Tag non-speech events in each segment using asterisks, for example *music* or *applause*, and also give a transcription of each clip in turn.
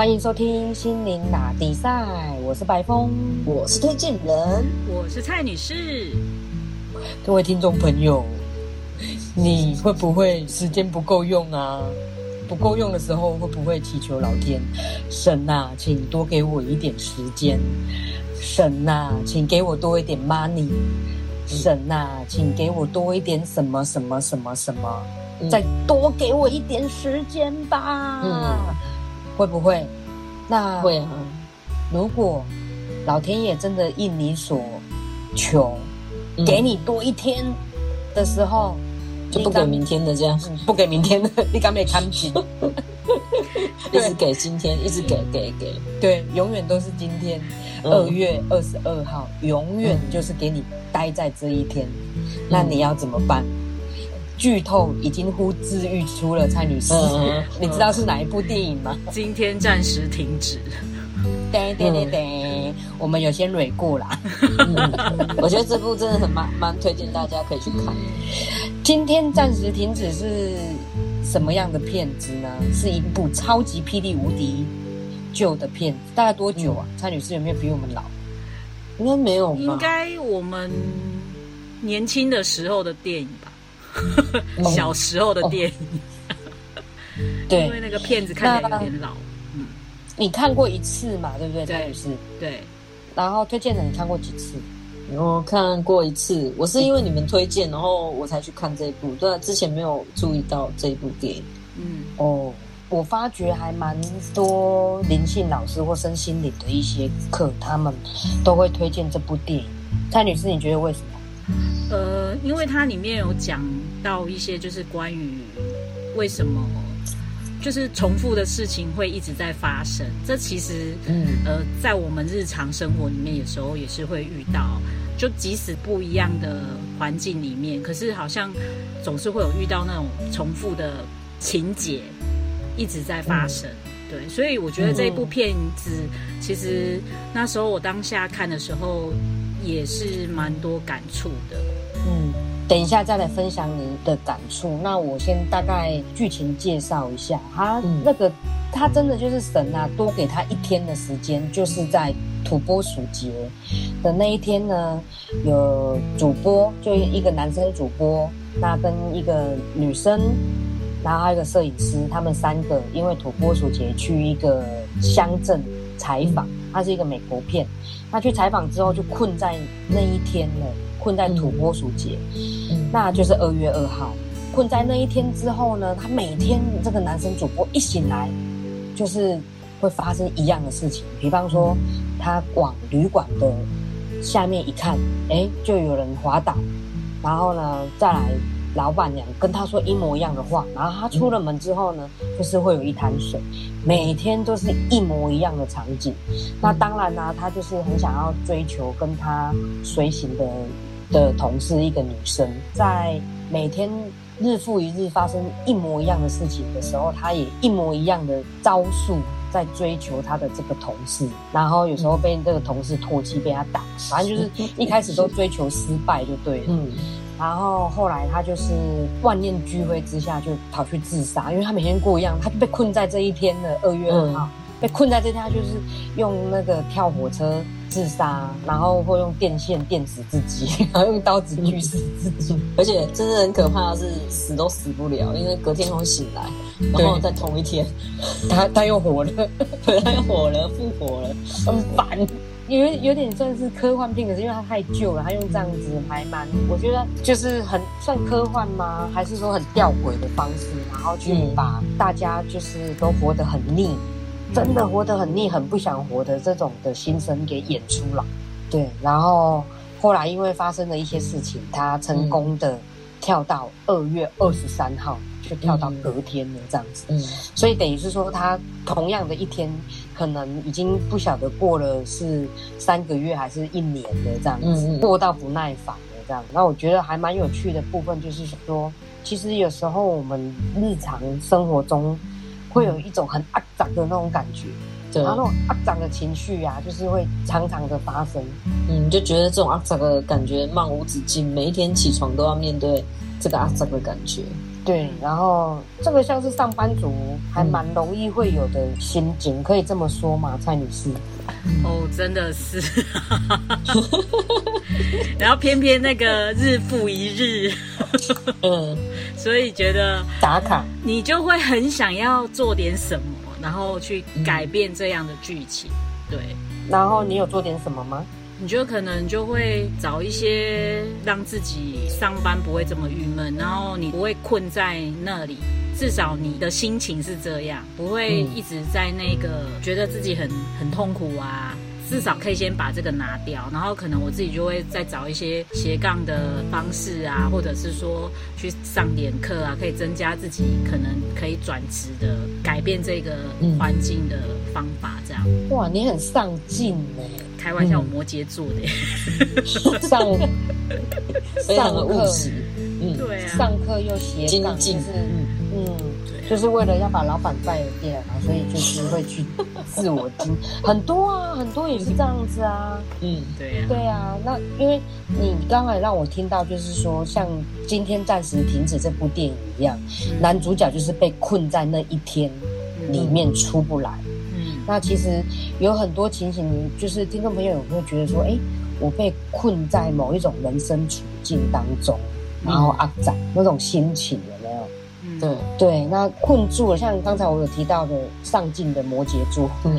欢迎收听心灵打比赛，我是白峰，我是推荐人，我是蔡女士。各位听众朋友，你会不会时间不够用啊？不够用的时候，会不会祈求老天神呐，请多给我一点时间？神呐，请给我多一点 money。神呐，请给我多一点什么什么什么什么，再多给我一点时间吧。嗯，会不会？那会啊。如果老天爷真的应你所求，给你多一天的时候。就不给明天的这样，不给明天的，*laughs* 你敢没看紧？一直给今天，一直给给给，对，永远都是今天。二月二十二号，永远就是给你待在这一天。那你要怎么办？剧透已经呼之欲出了，蔡女士，你知道是哪一部电影吗？今天暂时停止。*laughs* 对对对对，我们有先蕊过啦。*laughs* 我觉得这部真的很蛮蛮推荐大家可以去看。今天暂时停止是什么样的片子呢？是一部超级霹雳无敌旧的片子，大概多久啊？蔡女士有没有比我们老？应该没有吧，应该我们年轻的时候的电影吧，*laughs* 小时候的电影。对，因为那个片子看起来有点老。你看过一次嘛？对不对？蔡女士，对。然后推荐的你看过几次？我看过一次，我是因为你们推荐，然后我才去看这一部。对，之前没有注意到这一部电影。嗯，哦，我发觉还蛮多灵性老师或身心灵的一些课，他们都会推荐这部电影。蔡女士，你觉得为什么？呃，因为它里面有讲到一些，就是关于为什么。就是重复的事情会一直在发生，这其实，嗯，呃，在我们日常生活里面，有时候也是会遇到。就即使不一样的环境里面，可是好像总是会有遇到那种重复的情节一直在发生。对，所以我觉得这一部片子，其实那时候我当下看的时候，也是蛮多感触的。嗯。等一下再来分享你的感触。那我先大概剧情介绍一下，他那个他真的就是神啊，多给他一天的时间，就是在土拨鼠节的那一天呢，有主播，就一个男生主播，那跟一个女生，然后还有一个摄影师，他们三个因为土拨鼠节去一个乡镇采访，他是一个美国片，那去采访之后就困在那一天了。困在土拨鼠节，那就是二月二号。困在那一天之后呢，他每天这个男生主播一醒来，就是会发生一样的事情。比方说，他往旅馆的下面一看，哎，就有人滑倒。然后呢，再来老板娘跟他说一模一样的话。然后他出了门之后呢，就是会有一滩水。每天都是一模一样的场景。那当然呢，他就是很想要追求跟他随行的。的同事一个女生，在每天日复一日发生一模一样的事情的时候，她也一模一样的招数在追求她的这个同事，然后有时候被这个同事唾弃，被他打，*laughs* 反正就是一开始都追求失败就对了。嗯，然后后来他就是万念俱灰之下就跑去自杀，因为他每天过一样，他就被困在这一天的二月二号，被困在这天，就是用那个跳火车。自杀，然后或用电线电死自己，然后用刀子锯死自己，而且真的很可怕的是死都死不了，因为隔天会醒来，然后在同一天，*laughs* 他他又活了，*laughs* 他又活了，复活了，很烦，有有点算是科幻片，可是因为它太旧了，他用这样子还蛮，我觉得就是很算科幻吗？还是说很吊诡的方式，然后去把大家就是都活得很腻。真的活得很腻，很不想活的这种的心声给演出来，对。然后后来因为发生了一些事情，他成功的跳到二月二十三号，就跳到隔天了这样子。嗯。所以等于是说，他同样的一天，可能已经不晓得过了是三个月还是一年的这样子，过到不耐烦了这样。那我觉得还蛮有趣的部分就是说，其实有时候我们日常生活中。会有一种很肮脏的那种感觉，然后那种肮脏的情绪啊，就是会常常的发生。嗯，就觉得这种肮脏的感觉漫无止境，每一天起床都要面对这个肮脏的感觉。对，然后这个像是上班族还蛮容易会有的心境，可以这么说吗，蔡女士？哦，真的是，*laughs* 然后偏偏那个日复一日，嗯，*laughs* 所以觉得打卡，你就会很想要做点什么，然后去改变这样的剧情，对。然后你有做点什么吗？你就可能就会找一些让自己上班不会这么郁闷，然后你不会困在那里，至少你的心情是这样，不会一直在那个觉得自己很很痛苦啊。至少可以先把这个拿掉，然后可能我自己就会再找一些斜杠的方式啊，或者是说去上点课啊，可以增加自己可能可以转职的、改变这个环境的方法。这样。哇，你很上进呢。开玩笑，摩羯座的，上上 *laughs* 务实，嗯，对啊，上课又斜杠，就是嗯。嗯。就是为了要把老板带掉啊，*laughs* 所以就是会去自我精很多啊，很多也是这样子啊。嗯，对呀，对啊。那因为你刚才让我听到，就是说像今天暂时停止这部电影一样，男主角就是被困在那一天里面出不来。嗯，那其实有很多情形，就是听众朋友有会觉得说，哎，我被困在某一种人生处境当中，然后阿展那种心情。对对，那困住了，像刚才我有提到的上进的摩羯座，嗯，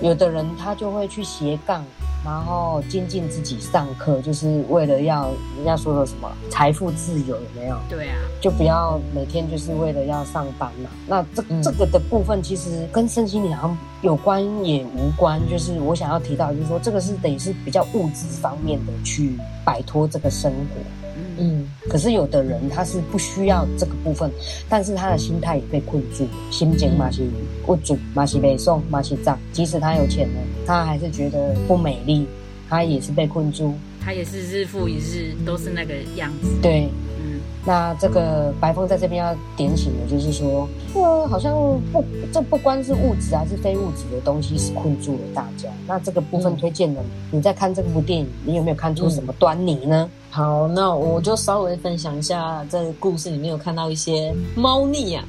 有的人他就会去斜杠，然后精进自己上课，就是为了要人家说的什么财富自由，有没有？对啊，就不要每天就是为了要上班嘛。那这这个的部分其实跟身心灵好像有关也无关，就是我想要提到，就是说这个是等于是比较物质方面的去摆脱这个生活。嗯，可是有的人他是不需要这个部分，但是他的心态也被困住，心情嘛是不足，嘛是被送，嘛是脏。即使他有钱了，他还是觉得不美丽，他也是被困住，他也是日复一日都是那个样子。对。那这个白凤在这边要点醒的，就是说，呃，好像不，这不光是物质还是非物质的东西是困住了大家。那这个部分推荐的，你在看这部电影，你有没有看出什么端倪呢？好，那我就稍微分享一下，在故事里面有看到一些猫腻啊，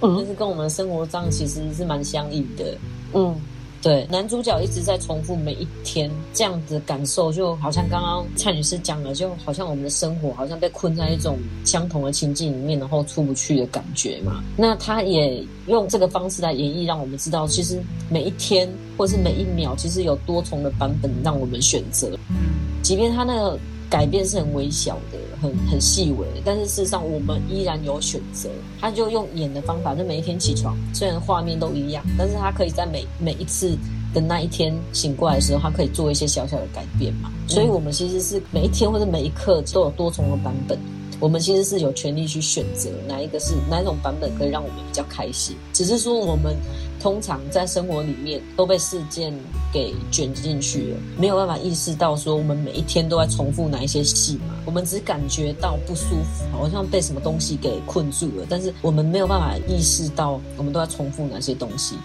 就是跟我们生活上其实是蛮相应的，嗯。对，男主角一直在重复每一天这样子感受，就好像刚刚蔡女士讲了，就好像我们的生活好像被困在一种相同的情境里面，然后出不去的感觉嘛。那他也用这个方式来演绎，让我们知道，其实每一天或是每一秒，其实有多重的版本让我们选择。嗯，即便他那个改变是很微小的。很很细微，但是事实上我们依然有选择。他就用演的方法，就每一天起床，虽然画面都一样，但是他可以在每每一次的那一天醒过来的时候，他可以做一些小小的改变嘛。所以，我们其实是每一天或者每一刻都有多重的版本。我们其实是有权利去选择哪一个是哪种版本可以让我们比较开心。只是说我们通常在生活里面都被事件给卷进去了，没有办法意识到说我们每一天都在重复哪一些戏嘛。我们只感觉到不舒服，好像被什么东西给困住了，但是我们没有办法意识到我们都在重复哪些东西。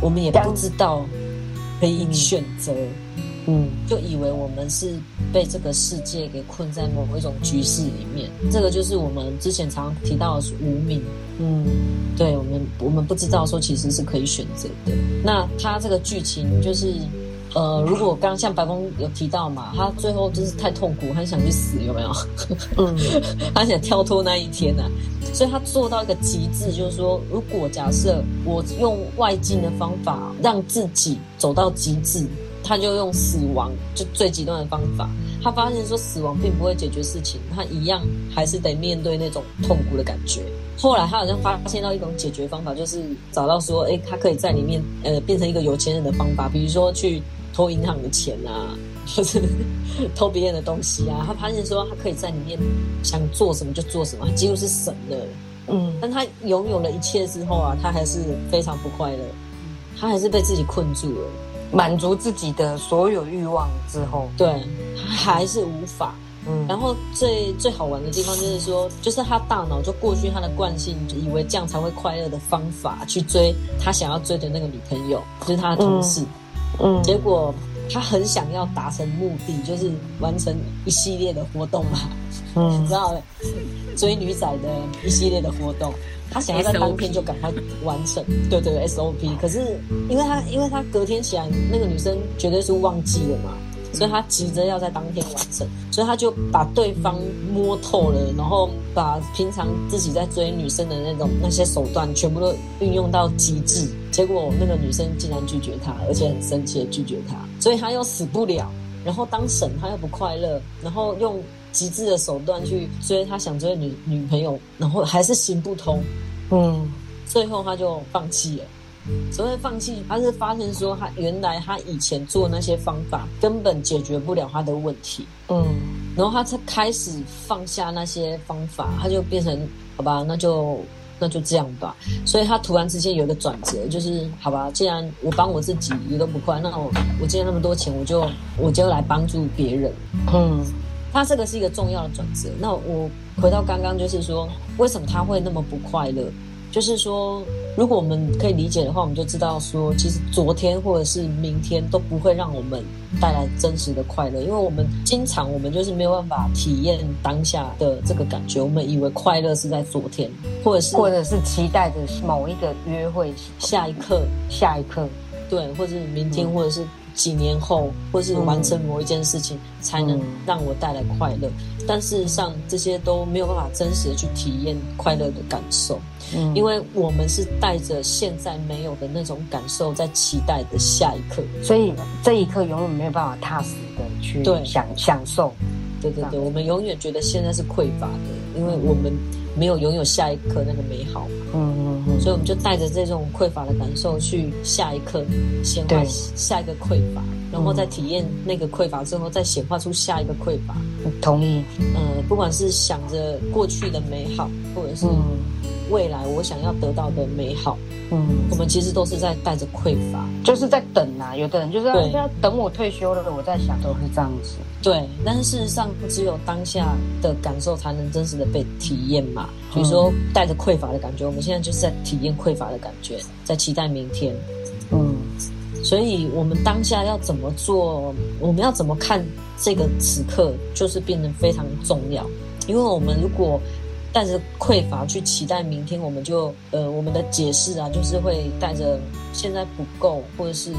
我们也不知道可以选择。嗯，就以为我们是被这个世界给困在某一种局势里面，这个就是我们之前常提到的是无名。嗯，对我们，我们不知道说其实是可以选择的。那他这个剧情就是，呃，如果刚像白宫有提到嘛，他最后就是太痛苦，很想去死，有没有？嗯，*laughs* 他想跳脱那一天呢，所以他做到一个极致，就是说，如果假设我用外境的方法让自己走到极致。他就用死亡，就最极端的方法。他发现说死亡并不会解决事情，他一样还是得面对那种痛苦的感觉。后来他好像发现到一种解决方法，就是找到说，哎，他可以在里面呃变成一个有钱人的方法，比如说去偷银行的钱啊，*laughs* 或是偷别人的东西啊。他发现说，他可以在里面想做什么就做什么，几乎是神了。嗯，但他拥有了一切之后啊，他还是非常不快乐，他还是被自己困住了。满足自己的所有欲望之后，对，还是无法。嗯，然后最最好玩的地方就是说，就是他大脑就过去他的惯性，以为这样才会快乐的方法去追他想要追的那个女朋友，就是他的同事。嗯，结果他很想要达成目的，就是完成一系列的活动嘛，嗯，你 *laughs* 知道追女仔的一系列的活动，他想要在当天就赶快完成，对对 SOP。可是因为他因为他隔天起来，那个女生绝对是忘记了嘛。所以他急着要在当天完成，所以他就把对方摸透了，然后把平常自己在追女生的那种那些手段全部都运用到极致。结果那个女生竟然拒绝他，而且很生气的拒绝他，所以他又死不了。然后当神他又不快乐，然后用极致的手段去追他想追的女女朋友，然后还是行不通。嗯，最后他就放弃了。所谓放弃，他是发现说他原来他以前做那些方法根本解决不了他的问题，嗯，然后他才开始放下那些方法，他就变成好吧，那就那就这样吧。所以他突然之间有一个转折，就是好吧，既然我帮我自己也都不快，那我我借那么多钱，我就我就来帮助别人，嗯，他这个是一个重要的转折。那我回到刚刚，就是说为什么他会那么不快乐？就是说，如果我们可以理解的话，我们就知道说，其实昨天或者是明天都不会让我们带来真实的快乐，因为我们经常我们就是没有办法体验当下的这个感觉，我们以为快乐是在昨天，或者是或者是期待着某一个约会下一刻，下一刻，对，或者是明天，或者是。几年后，或是完成某一件事情，才能让我带来快乐。但事实上，这些都没有办法真实的去体验快乐的感受，嗯，因为我们是带着现在没有的那种感受，在期待的下一刻，所以这一刻永远没有办法踏实的去享享受。对对对，我们永远觉得现在是匮乏的，因为我们没有拥有下一刻那个美好。嗯嗯嗯，所以我们就带着这种匮乏的感受去下一刻显化下一个匮乏，然后再体验那个匮乏之后，再显化出下一个匮乏。同意。嗯，不管是想着过去的美好，或者是。未来我想要得到的美好，嗯，我们其实都是在带着匮乏，就是在等啊。有的人就是要等我退休了，我在想都是这样子。对，但是事实上，只有当下的感受才能真实的被体验嘛。比如说带着匮乏的感觉，我们现在就是在体验匮乏的感觉，在期待明天。嗯，所以我们当下要怎么做？我们要怎么看这个此刻，就是变得非常重要。因为我们如果带着匮乏去期待明天，我们就呃，我们的解释啊，就是会带着现在不够，或者是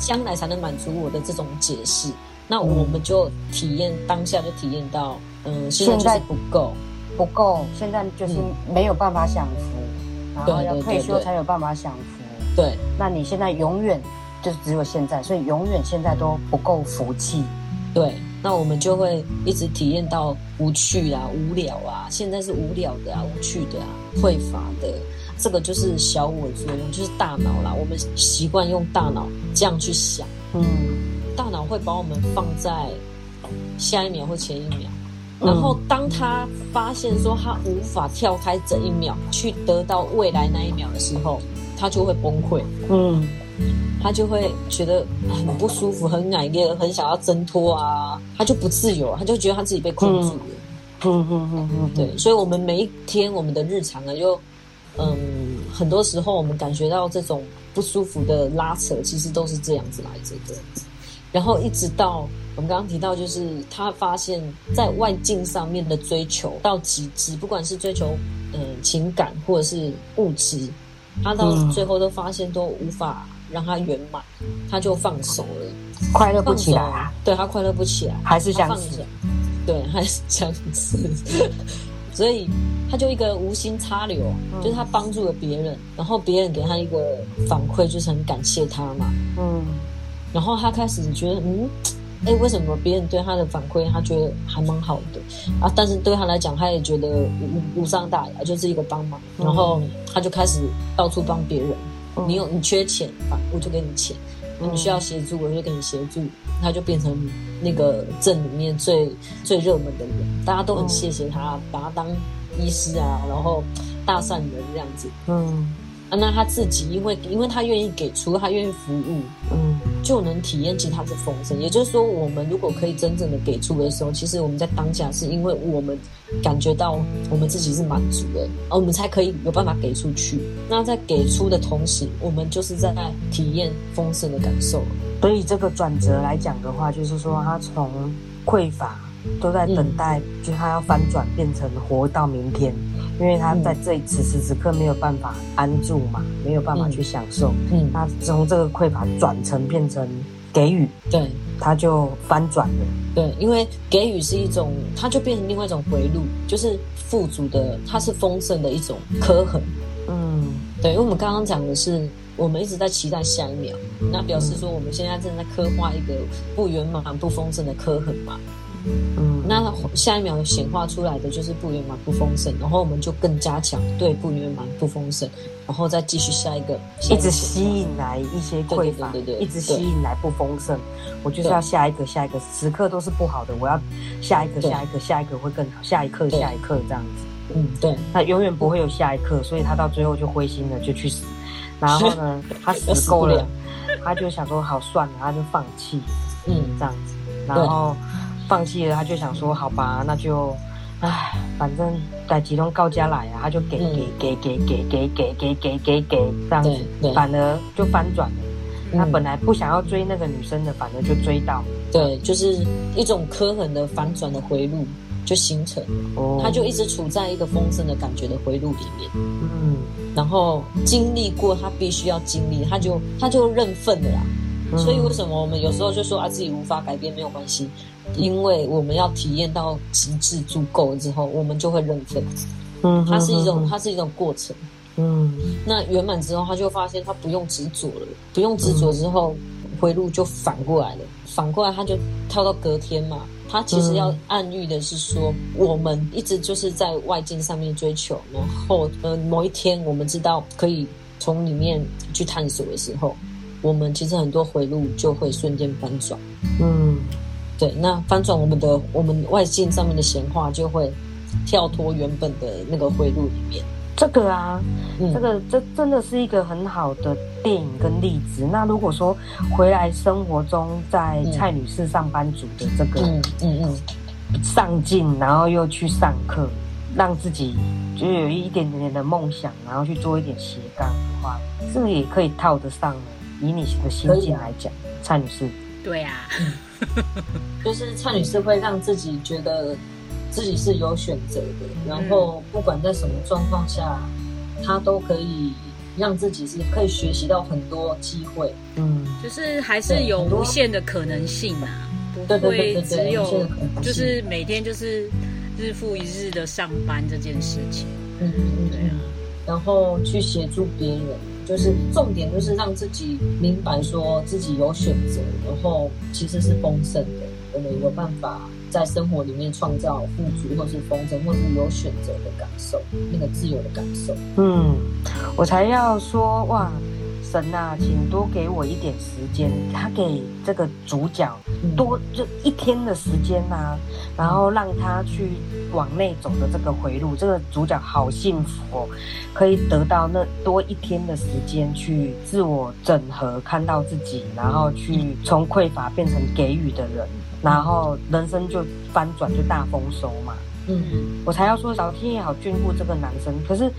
将来才能满足我的这种解释。那我们就体验当下，就体验到，嗯，现在不够，不够，现在就是没有办法享福，然后要退休才有办法享福。对，那你现在永远就是只有现在，所以永远现在都不够福气。对。那我们就会一直体验到无趣啊、无聊啊，现在是无聊的啊、无趣的啊、匮乏的，这个就是小我作用，就是大脑啦。我们习惯用大脑这样去想，嗯，大脑会把我们放在下一秒或前一秒，然后当他发现说他无法跳开这一秒去得到未来那一秒的时候，他就会崩溃，嗯。他就会觉得很不舒服，很矮烈，很想要挣脱啊，他就不自由，他就觉得他自己被困住了。嗯嗯嗯嗯，对，所以，我们每一天我们的日常呢，就嗯，很多时候我们感觉到这种不舒服的拉扯，其实都是这样子来着的。然后一直到我们刚刚提到，就是他发现，在外境上面的追求到极致，不管是追求嗯情感或者是物质，他到最后都发现都无法。让他圆满，他就放手了，快乐不起来。啊！对他快乐不起来，还是想死，对，还是想死，*laughs* 所以他就一个无心插柳，就是他帮助了别人，然后别人给他一个反馈，就是很感谢他嘛，嗯，然后他开始觉得，嗯，哎，为什么别人对他的反馈，他觉得还蛮好的。啊？但是对他来讲，他也觉得无无伤大雅，就是一个帮忙，然后他就开始到处帮别人。你有你缺钱啊，我就给你钱；你需要协助，我就给你协助。他就变成那个镇里面最最热门的人，大家都很谢谢他，把他当医师啊，然后大善人这样子。嗯，啊，那他自己因为因为他愿意给出，他愿意服务，嗯，就能体验其他的丰盛。也就是说，我们如果可以真正的给出的时候，其实我们在当下是因为我们感觉到我们自己是满足的，而我们才可以有办法给出去。那在给出的同时，我们就是在体验丰盛的感受。所以这个转折来讲的话，就是说他从匮乏都在等待，就他要翻转变成活到明天。因为他在这此时此刻没有办法安住嘛，没有办法去享受。嗯，他从这个匮乏转成变成给予，对，他就翻转了。对，因为给予是一种，它就变成另外一种回路，就是富足的，它是丰盛的一种刻痕。嗯，对，因为我们刚刚讲的是，我们一直在期待下一秒，那表示说我们现在正在刻画一个不圆满、不丰盛的刻痕嘛。嗯，那下一秒显化出来的就是不圆满、不丰盛，然后我们就更加强对不圆满、不丰盛，然后再继续下一个，一直吸引来一些匮乏，对对对，一直吸引来不丰盛，我就是要下一个、下一个，时刻都是不好的，我要下一个、下一个、下一个会更好，下一刻、下一刻这样子。嗯，对，他永远不会有下一刻，所以他到最后就灰心了，就去死。然后呢，他死够了，他就想说好算了，他就放弃。嗯，这样子，然后。放弃了，他就想说：“好吧，那就，唉，反正在集中高家来啊，他就给给给给给给给给给给给这样子，反而就翻转了。他本来不想要追那个女生的，反而就追到。对，就是一种刻痕的反转的回路就形成，他就一直处在一个丰盛的感觉的回路里面。嗯，然后经历过他必须要经历，他就他就认份了啦。所以为什么我们有时候就说啊自己无法改变没有关系？因为我们要体验到极致足够之后，我们就会认分。嗯，它是一种，它是一种过程。嗯，那圆满之后，他就发现他不用执着了，不用执着之后，回路就反过来了。反过来，他就跳到隔天嘛。他其实要暗喻的是说，我们一直就是在外境上面追求，然后呃，某一天我们知道可以从里面去探索的时候，我们其实很多回路就会瞬间翻转。嗯。对，那翻转我们的我们外境上面的闲话，就会跳脱原本的那个回路里面。这个啊，这个这真的是一个很好的电影跟例子。那如果说回来生活中，在蔡女士上班族的这个嗯嗯嗯上进，然后又去上课，让自己就有一点点的梦想，然后去做一点斜杠的话，是不是也可以套得上呢？以你的心境来讲，蔡女士。对呀。*laughs* 就是蔡女士会让自己觉得自己是有选择的，然后不管在什么状况下，她都可以让自己是可以学习到很多机会。嗯，就是还是有无限的可能性啊，不会只有就是每天就是日复一日的上班这件事情。嗯，对啊，然后去协助别人。就是重点，就是让自己明白，说自己有选择，然后其实是丰盛的，我们有办法在生活里面创造富足，或是丰盛，或是有选择的感受，那个自由的感受。嗯，我才要说哇。神呐，请多给我一点时间。他给这个主角多就一天的时间呐，然后让他去往内走的这个回路。这个主角好幸福哦，可以得到那多一天的时间去自我整合，看到自己，然后去从匮乏变成给予的人，然后人生就翻转，就大丰收嘛。嗯，我才要说老天爷好眷顾这个男生。可是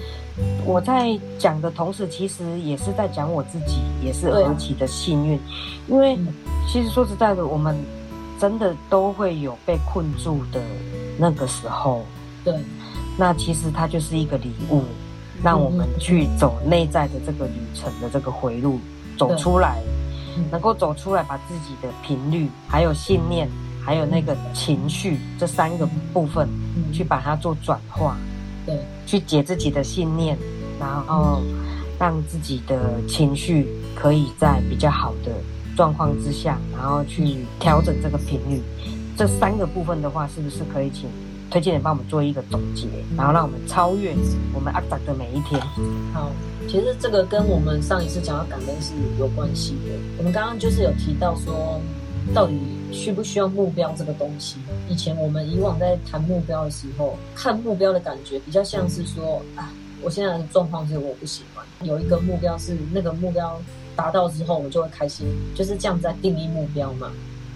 我在讲的同时，其实也是在讲我自己，也是何其的幸运。因为其实说实在的，我们真的都会有被困住的那个时候。对，那其实它就是一个礼物，让我们去走内在的这个旅程的这个回路，走出来，能够走出来，把自己的频率还有信念。还有那个情绪这三个部分，去把它做转化，对，去解自己的信念，然后让自己的情绪可以在比较好的状况之下，然后去调整这个频率。这三个部分的话，是不是可以请推荐人帮我们做一个总结，然后让我们超越我们阿达的每一天？好，其实这个跟我们上一次讲到感恩是有关系的。我们刚刚就是有提到说，到底。需不需要目标这个东西？以前我们以往在谈目标的时候，看目标的感觉比较像是说啊，我现在的状况是我不喜欢。有一个目标是那个目标达到之后，我就会开心，就是这样在定义目标嘛。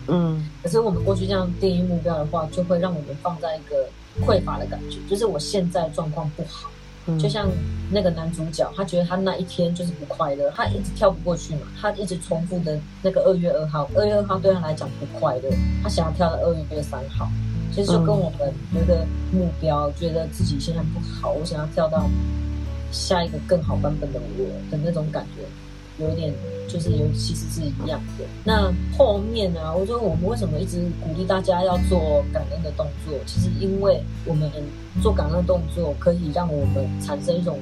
嗯，可是我们过去这样定义目标的话，就会让我们放在一个匮乏的感觉，就是我现在状况不好。就像那个男主角，他觉得他那一天就是不快乐，他一直跳不过去嘛，他一直重复的那个二月二号，二月二号对他来讲不快乐，他想要跳到二月三号，其实就跟我们觉得目标，觉得自己现在不好，我想要跳到下一个更好版本的我的那种感觉，有点。就是有其实是一样的。那后面呢？我说我们为什么一直鼓励大家要做感恩的动作？其实因为我们做感恩的动作可以让我们产生一种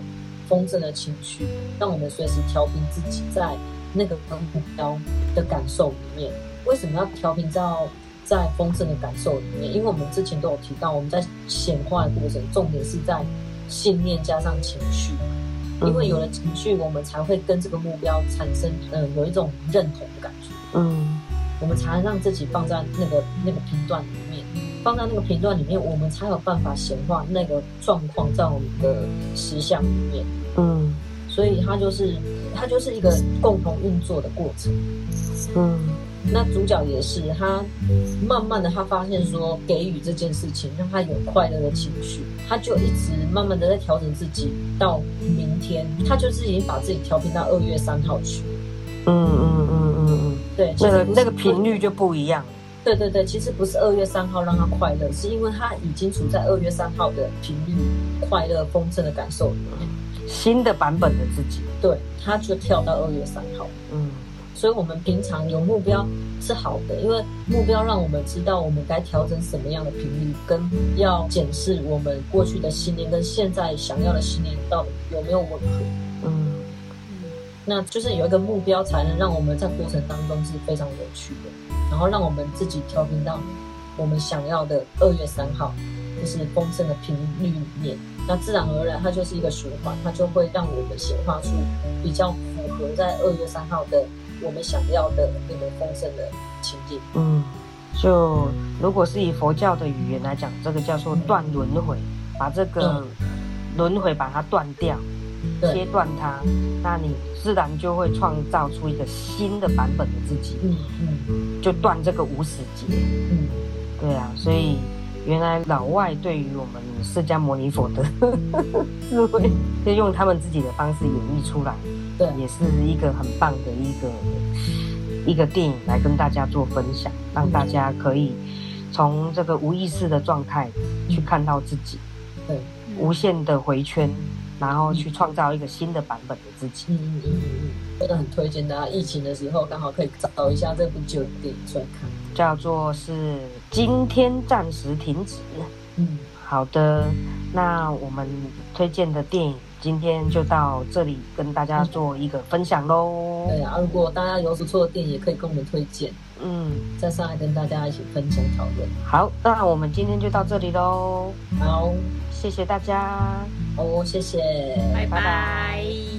丰盛的情绪，让我们随时调频自己在那个目标的感受里面。为什么要调频到在丰盛的感受里面？因为我们之前都有提到，我们在显化的过程，重点是在信念加上情绪。因为有了情绪，我们才会跟这个目标产生，嗯，有一种认同的感觉。嗯，我们才能让自己放在那个那个频段里面，放在那个频段里面，我们才有办法显化那个状况在我们的实相里面。嗯，所以它就是它就是一个共同运作的过程。嗯。那主角也是，他慢慢的他发现说，给予这件事情让他有快乐的情绪，他就一直慢慢的在调整自己。到明天，他就是已经把自己调频到二月三号去。嗯嗯嗯嗯嗯，对，那个那个频率就不一样。对对对，其实不是二月三号让他快乐，是因为他已经处在二月三号的频率快乐丰盛的感受里面，新的版本的自己。对，他就跳到二月三号。嗯。所以，我们平常有目标是好的，因为目标让我们知道我们该调整什么样的频率，跟要检视我们过去的信念跟现在想要的信念到底有没有吻合。嗯，那就是有一个目标，才能让我们在过程当中是非常有趣的，然后让我们自己调频到我们想要的二月三号，就是丰盛的频率里面。那自然而然，它就是一个循环，它就会让我们显化出比较符合在二月三号的。我们想要的那个丰盛的情境，嗯，就如果是以佛教的语言来讲，这个叫做断轮回，把这个轮回把它断掉，切断它，那你自然就会创造出一个新的版本的自己，嗯嗯，就断这个无始劫，嗯，对啊，所以原来老外对于我们释迦牟尼佛的 *laughs* 智慧，就用他们自己的方式演绎出来。对，也是一个很棒的一个一个电影来跟大家做分享，让大家可以从这个无意识的状态去看到自己，对，无限的回圈，然后去创造一个新的版本的自己。嗯嗯嗯嗯，真的很推荐大家，疫情的时候刚好可以找一下这部旧电影出来看，叫做是今天暂时停止。嗯，好的，那我们推荐的电影。今天就到这里跟大家做一个分享喽。对啊，如果大家有不错的电影，也可以跟我们推荐。嗯，在上来跟大家一起分享讨论。好，那我们今天就到这里喽。好，谢谢大家。哦，谢谢，拜拜。